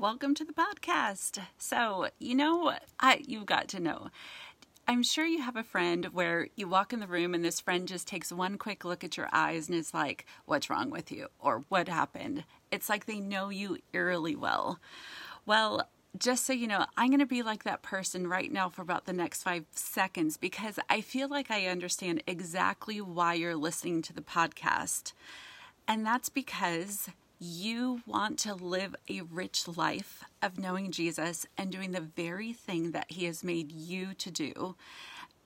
welcome to the podcast. So, you know, I you've got to know. I'm sure you have a friend where you walk in the room and this friend just takes one quick look at your eyes and is like, "What's wrong with you?" or "What happened?" It's like they know you eerily well. Well, just so you know, I'm going to be like that person right now for about the next five seconds because I feel like I understand exactly why you're listening to the podcast. And that's because you want to live a rich life of knowing Jesus and doing the very thing that He has made you to do.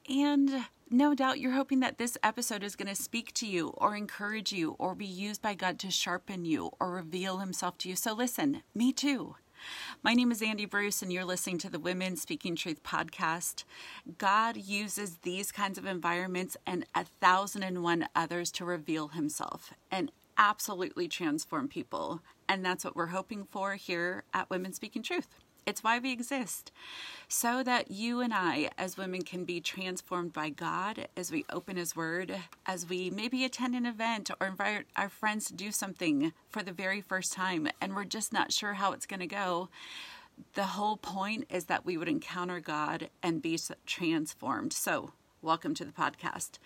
And no doubt you're hoping that this episode is going to speak to you or encourage you or be used by God to sharpen you or reveal Himself to you. So listen, me too. My name is Andy Bruce, and you're listening to the Women Speaking Truth podcast. God uses these kinds of environments and a thousand and one others to reveal Himself and absolutely transform people. And that's what we're hoping for here at Women Speaking Truth. It's why we exist, so that you and I, as women, can be transformed by God as we open His Word, as we maybe attend an event or invite our friends to do something for the very first time, and we're just not sure how it's going to go. The whole point is that we would encounter God and be transformed. So, welcome to the podcast.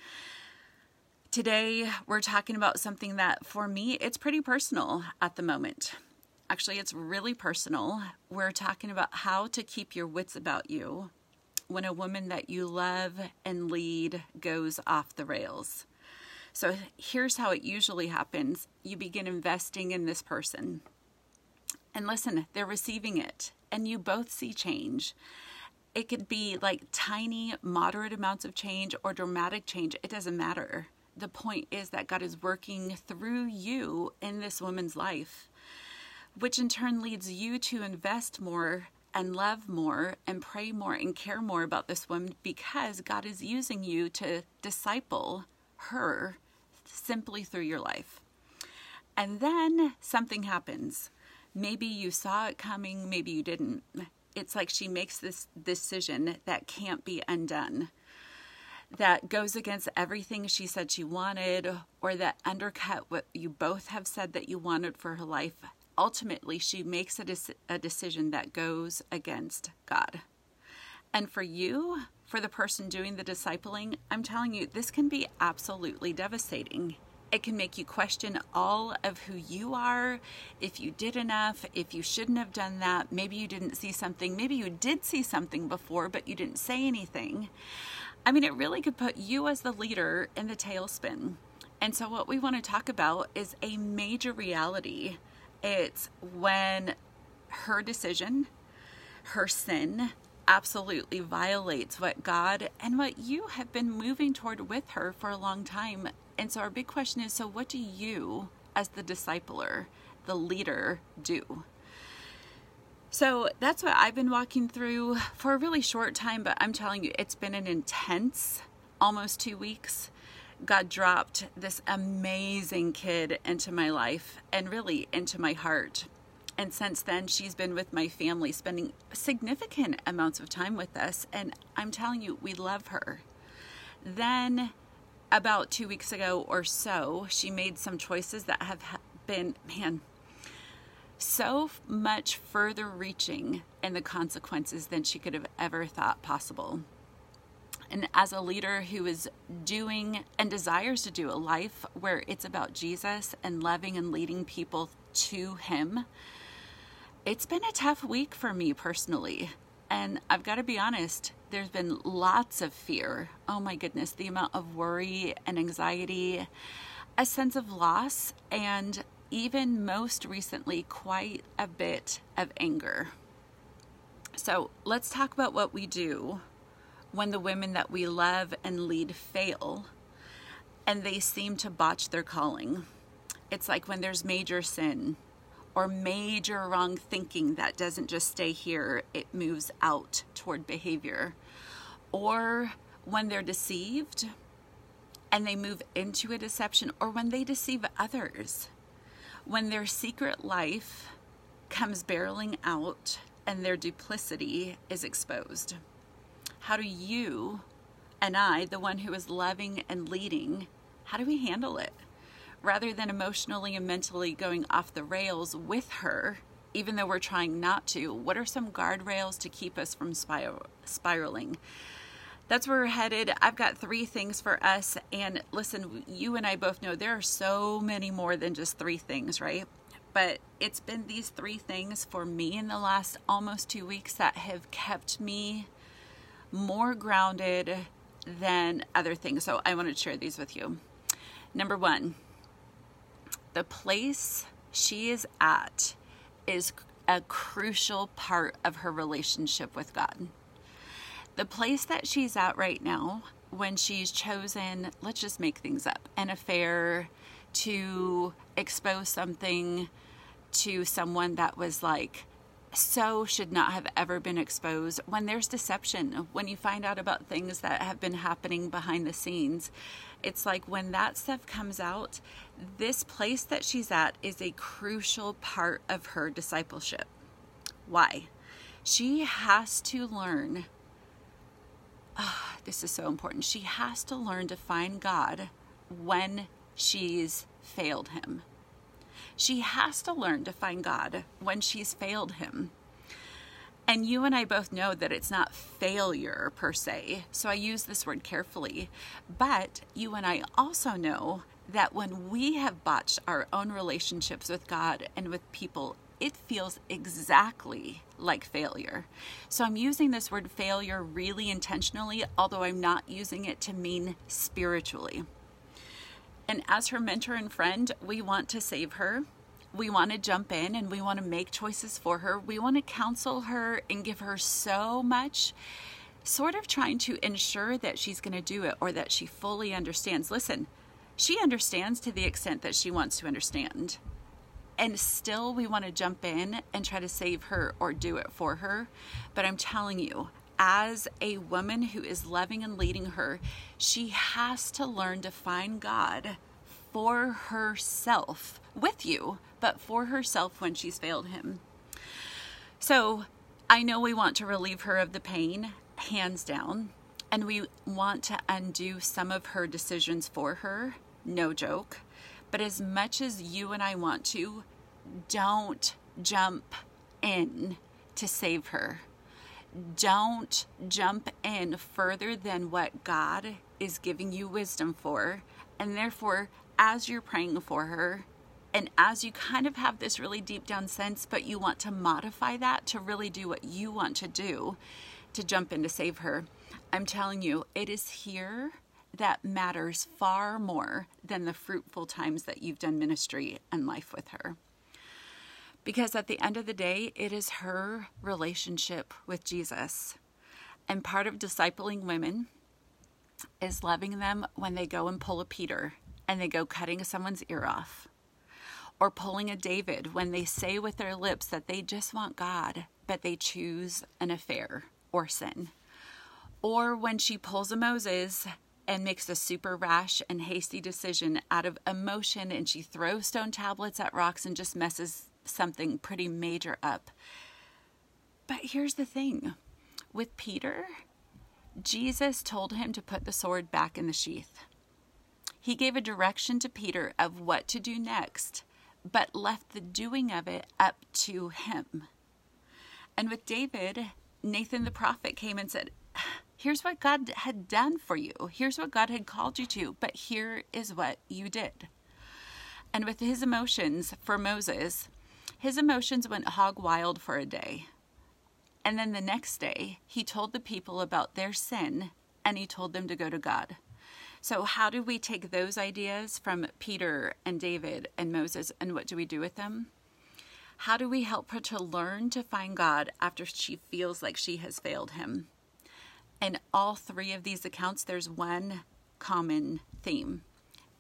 Today, we're talking about something that for me, it's pretty personal at the moment Actually, it's really personal. We're talking about how to keep your wits about you when a woman that you love and lead goes off the rails. So here's how it usually happens you begin investing in this person. And listen, they're receiving it, and you both see change. It could be like tiny, moderate amounts of change or dramatic change. It doesn't matter. The point is that God is working through you in this woman's life which in turn leads you to invest more and love more and pray more and care more about this woman because God is using you to disciple her simply through your life. And then something happens. Maybe you saw it coming, maybe you didn't. It's like she makes this decision that can't be undone, that goes against everything she said she wanted, or that undercut what you both have said that you wanted for her life ultimately she makes a, de- a decision that goes against God. And for you, for the person doing the discipling, I'm telling you, this can be absolutely devastating. It can make you question all of who you are, if you did enough, if you shouldn't have done that. Maybe you didn't see something. Maybe you did see something before, but you didn't say anything. I mean, it really could put you as the leader in the tailspin. And so, what we want to talk about is a major reality it's when her decision, her sin, absolutely violates what God and what you have been moving toward with her for a long time. And so, our big question is so, what do you, as the discipler, the leader, do? So that's what I've been walking through for a really short time, but I'm telling you, it's been an intense almost two weeks. God dropped this amazing kid into my life and really into my heart. And since then, she's been with my family, spending significant amounts of time with us. And I'm telling you, we love her. Then, about two weeks ago or so, she made some choices that have been, man, so much further reaching in the consequences than she could have ever thought possible and as a leader who is doing and desires to do a life where it's about Jesus and loving and leading people to Him, it's been a tough week for me personally. And I've got to be honest, there's been lots of fear. Oh my goodness, the amount of worry and anxiety, a sense of loss, and even most recently, quite a bit of anger. So let's talk about what we do when the women that we love and lead fail and they seem to botch their calling. It's like when there's major sin or major wrong thinking that doesn't just stay here, it moves out toward behavior. Or when they're deceived and they move into a deception, or when they deceive others. When their secret life comes barreling out and their duplicity is exposed. How do you and I, the one who is loving and leading, how do we handle it? Rather than emotionally and mentally going off the rails with her even though we're trying not to? What are some guardrails to keep us from spiral, spiraling? That's where we're headed. I've got three things for us. And listen, you and I both know there are so many more than just three things, right? But it's been these three things for me in the last almost two weeks that have kept me more grounded than other things. So I want to share these with you. Number one, the place she is at is a crucial part of her relationship with God. The place that she's at right now, when she's chosen, let's just make things up, an affair to expose something to someone that was like so should not have ever been exposed. When there's deception when you find out about things that have been happening behind the scenes it's like when that stuff comes out this place that she's at is a crucial part of her discipleship. Why? She has to learn oh, this is so important she has to learn to find god when she's failed him she has to learn to find God when she's failed Him. And you and I both know that it's not failure per se, so I use this word carefully. But you and I also know that when we have botched our own relationships with God and with people, it feels exactly like failure. So I'm using this word failure really intentionally, although I'm not using it to mean spiritually. And as her mentor and friend, we want to save her. We want to jump in and we want to make choices for her. We want to counsel her and give her so much, sort of trying to ensure that she's going to do it or that she fully understands. Listen, she understands to the extent that she wants to understand. And still, we want to jump in and try to save her or do it for her. But I'm telling you, as a woman who is loving and leading her, she has to learn to find God for herself with you, but for herself when she's failed him. So I know we want to relieve her of the pain, hands down, and we want to undo some of her decisions for her, no joke. But as much as you and I want to, don't jump in to save her don't jump in further than what God is giving you wisdom for. And therefore, as you're praying for her, and as you kind of have this really deep down sense, but you want to modify that to really do what you want to do to jump in to save her, I'm telling you, it is here that matters far more than the fruitful times that you've done ministry and life with her. Because at the end of the day, it is her relationship with Jesus. And part of discipling women is loving them when they go and pull a Peter and they go cutting someone's ear off. Or pulling a David when they say with their lips that they just want God, but they choose an affair or sin. Or when she pulls a Moses and makes a super rash and hasty decision out of emotion and she throws stone tablets at rocks and just messes something pretty major up. But here's the thing with Peter, Jesus told him to put the sword back in the sheath. He gave a direction to Peter of what to do next, but left the doing of it up to him. And with David, Nathan the prophet came and said, Here's what God had done for you. Here's what God had called you to, but here is what you did. And with his emotions for Moses, his emotions went hog wild for a day. And then the next day, he told the people about their sin and he told them to go to God. So, how do we take those ideas from Peter and David and Moses and what do we do with them? How do we help her to learn to find God after she feels like she has failed him? In all three of these accounts, there's one common theme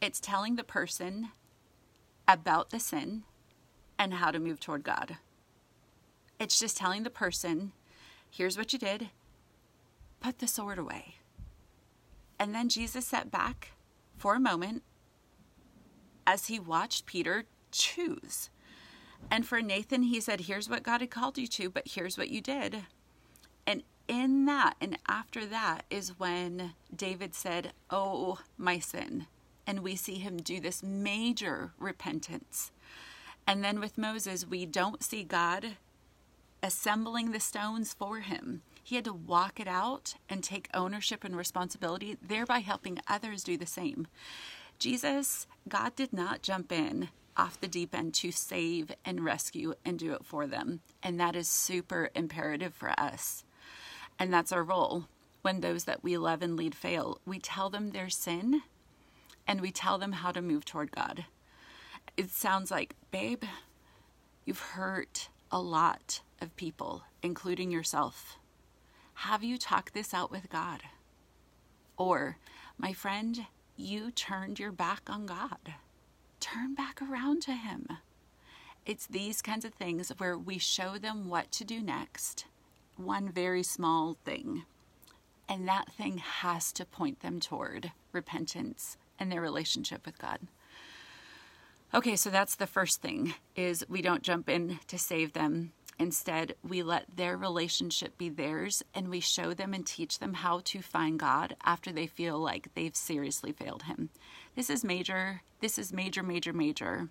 it's telling the person about the sin and how to move toward God. It's just telling the person, here's what you did, put the sword away. And then Jesus sat back for a moment as he watched Peter choose. And for Nathan, he said, Here's what God had called you to, but here's what you did. In that, and after that, is when David said, Oh, my sin. And we see him do this major repentance And then with Moses, we don't see God assembling the stones for him. He had to walk it out and take ownership and responsibility, thereby helping others do the same. Jesus, God did not jump in off the deep end to save and rescue and do it for them. And that is super imperative for us. And that's our role. When those that we love and lead fail, we tell them their sin and we tell them how to move toward God. It sounds like, babe, you've hurt a lot of people, including yourself. Have you talked this out with God? Or, my friend, you turned your back on God. Turn back around to Him. It's these kinds of things where we show them what to do next, one very small thing. And that thing has to point them toward repentance and their relationship with God. Okay, so that's the first thing is we don't jump in to save them. Instead, we let their relationship be theirs and we show them and teach them how to find God after they feel like they've seriously failed him. This is major. This is major, major, major.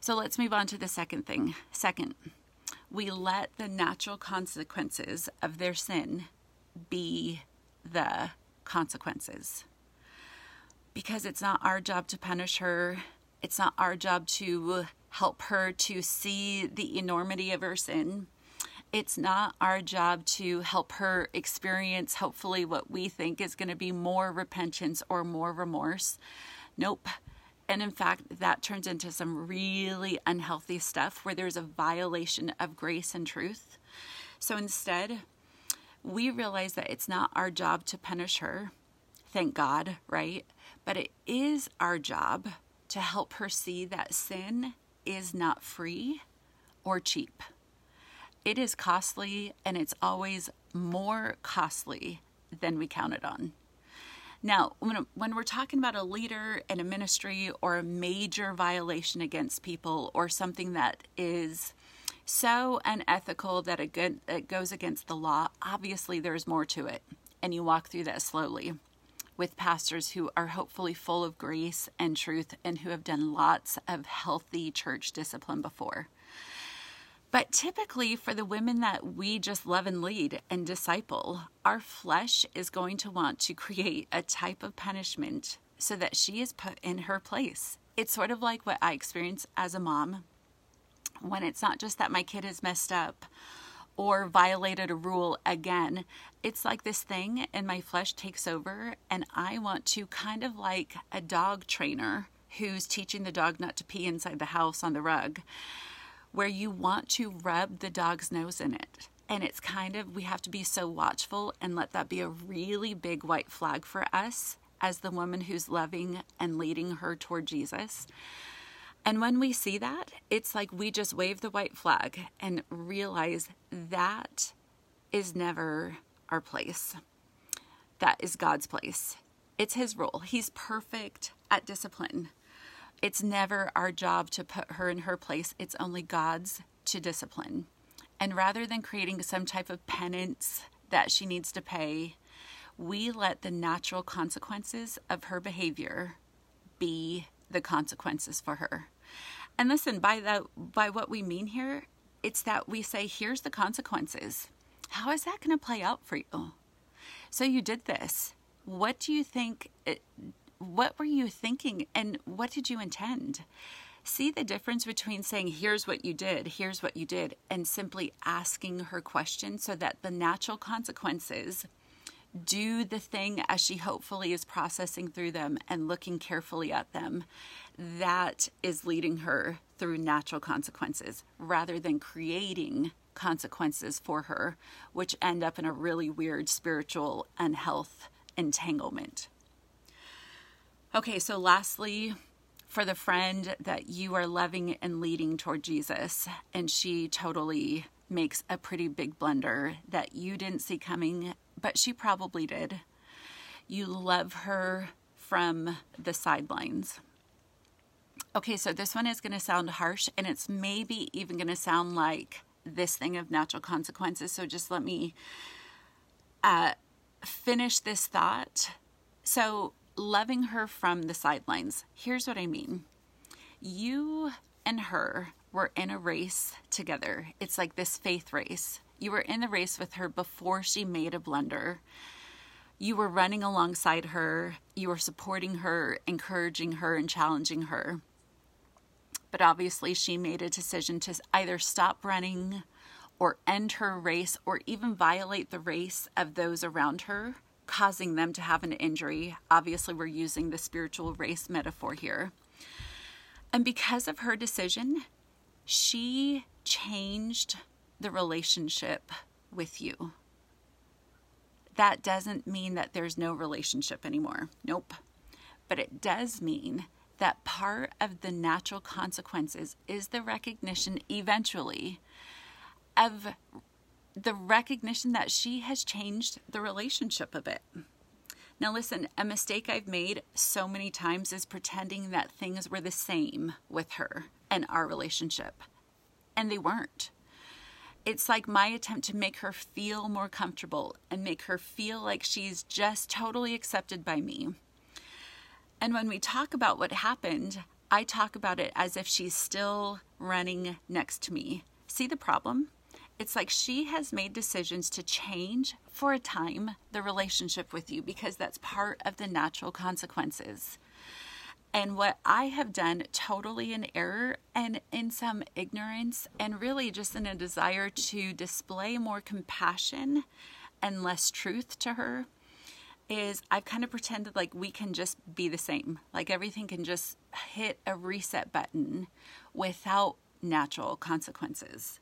So let's move on to the second thing. Second, we let the natural consequences of their sin be the consequences. Because it's not our job to punish her, it's not our job to help her to see the enormity of her sin. It's not our job to help her experience, hopefully, what we think is going to be more repentance or more remorse. Nope. And in fact, that turns into some really unhealthy stuff where there's a violation of grace and truth. So instead, we realize that it's not our job to punish her. Thank God, right? But it is our job to help her see that sin is not free or cheap. It is costly and it's always more costly than we counted on. Now, when, when we're talking about a leader in a ministry or a major violation against people or something that is so unethical that it, good, it goes against the law, obviously there's more to it. And you walk through that slowly with pastors who are hopefully full of grace and truth and who have done lots of healthy church discipline before. But typically, for the women that we just love and lead and disciple, our flesh is going to want to create a type of punishment so that she is put in her place. It's sort of like what I experience as a mom when it's not just that my kid is messed up or violated a rule again. It's like this thing and my flesh takes over, and I want to kind of like a dog trainer who's teaching the dog not to pee inside the house on the rug, where you want to rub the dog's nose in it. And it's kind of, we have to be so watchful and let that be a really big white flag for us as the woman who's loving and leading her toward Jesus. And when we see that, it's like we just wave the white flag and realize that is never our place. That is God's place. It's His role. He's perfect at discipline. It's never our job to put her in her place, it's only God's to discipline. And rather than creating some type of penance that she needs to pay, we let the natural consequences of her behavior be the consequences for her. And listen, by the by what we mean here, it's that we say here's the consequences. How is that going to play out for you? So you did this. What do you think it, what were you thinking and what did you intend? See the difference between saying, here's what you did, here's what you did, and simply asking her questions so that the natural consequences do the thing as she hopefully is processing through them and looking carefully at them. That is leading her through natural consequences rather than creating consequences for her, which end up in a really weird spiritual and health entanglement. Okay, so lastly, for the friend that you are loving and leading toward Jesus, and she totally makes a pretty big blunder that you didn't see coming but she probably did. You love her from the sidelines. Okay, so this one is going to sound harsh and it's maybe even going to sound like this thing of natural consequences. So just let me uh, finish this thought. So, loving her from the sidelines. Here's what I mean you and her were in a race together. It's like this faith race. You were in the race with her before she made a blunder. You were running alongside her, you were supporting her, encouraging her, and challenging her. But obviously, she made a decision to either stop running or end her race or even violate the race of those around her, causing them to have an injury. Obviously, we're using the spiritual race metaphor here. And because of her decision, she changed the relationship with you. That doesn't mean that there's no relationship anymore. Nope. But it does mean that part of the natural consequences is the recognition eventually of the recognition that she has changed the relationship a bit. Now, listen, a mistake I've made so many times is pretending that things were the same with her and our relationship, and they weren't. It's like my attempt to make her feel more comfortable and make her feel like she's just totally accepted by me. And when we talk about what happened, I talk about it as if she's still running next to me. See the problem? It's like she has made decisions to change for a time the relationship with you because that's part of the natural consequences. And what I have done totally in error and in some ignorance, and really just in a desire to display more compassion and less truth to her, is I've kind of pretended like we can just be the same. Like everything can just hit a reset button without natural consequences.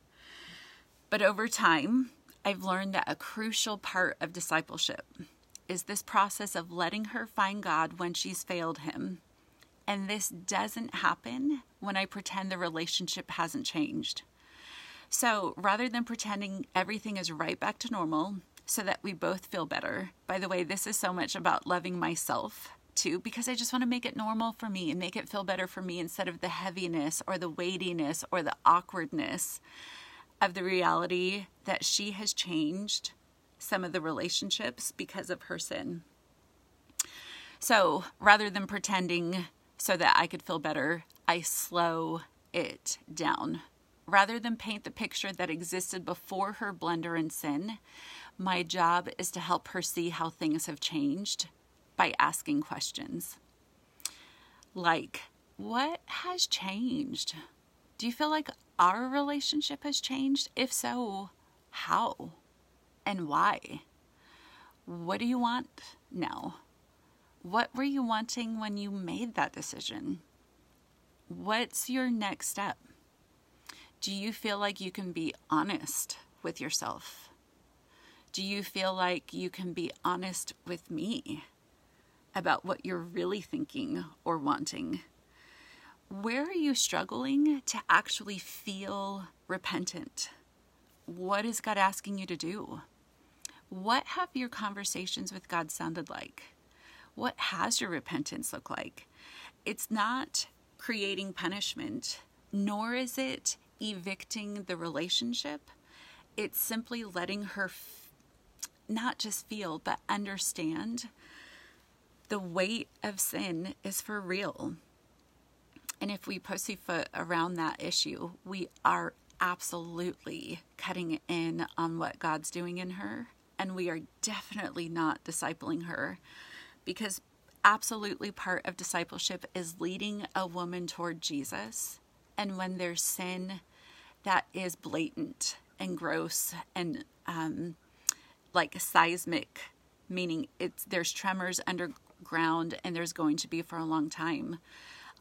But over time, I've learned that a crucial part of discipleship is this process of letting her find God when she's failed him. And this doesn't happen when I pretend the relationship hasn't changed. So rather than pretending everything is right back to normal so that we both feel better, by the way, this is so much about loving myself too, because I just want to make it normal for me and make it feel better for me instead of the heaviness or the weightiness or the awkwardness of the reality that she has changed some of the relationships because of her sin. So rather than pretending so that I could feel better, I slow it down. Rather than paint the picture that existed before her blunder and sin, my job is to help her see how things have changed by asking questions. Like, what has changed? Do you feel like our relationship has changed? If so, how and why? What do you want now? What were you wanting when you made that decision? What's your next step? Do you feel like you can be honest with yourself? Do you feel like you can be honest with me about what you're really thinking or wanting? Where are you struggling to actually feel repentant? What is God asking you to do? What have your conversations with God sounded like? What has your repentance looked like? It's not creating punishment, nor is it evicting the relationship. It's simply letting her f- not just feel, but understand the weight of sin is for real and if we pussyfoot around that issue, we are absolutely cutting in on what God's doing in her. And we are definitely not discipling her because absolutely part of discipleship is leading a woman toward Jesus. And when there's sin that is blatant and gross and um, like seismic, meaning it's there's tremors underground and there's going to be for a long time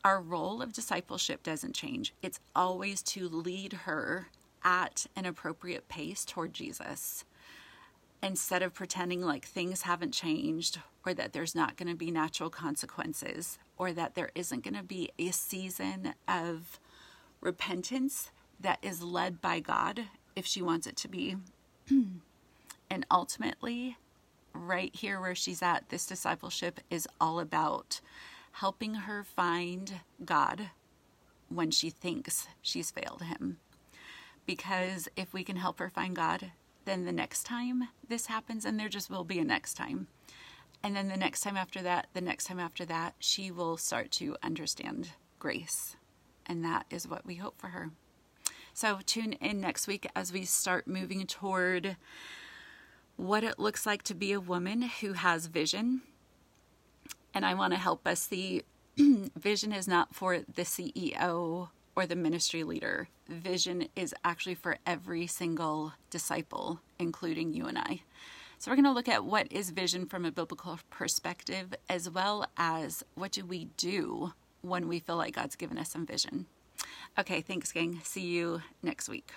our role of discipleship doesn't change. It's always to lead her at an appropriate pace toward Jesus instead of pretending like things haven't changed or that there's not going to be natural consequences or that there isn't going to be a season of repentance that is led by God if she wants it to be. and ultimately, right here where she's at, this discipleship is all about helping her find God when she thinks she's failed him. Because if we can help her find God, then the next time this happens, and there just will be a next time. And then the next time after that, the next time after that, she will start to understand grace and that is what we hope for her. So tune in next week as we start moving toward what it looks like to be a woman who has vision. And I want to help us see vision is not for the CEO or the ministry leader. Vision is actually for every single disciple, including you and I. So, we're going to look at what is vision from a biblical perspective, as well as what do we do when we feel like God's given us some vision. Okay, thanks, gang. See you next week.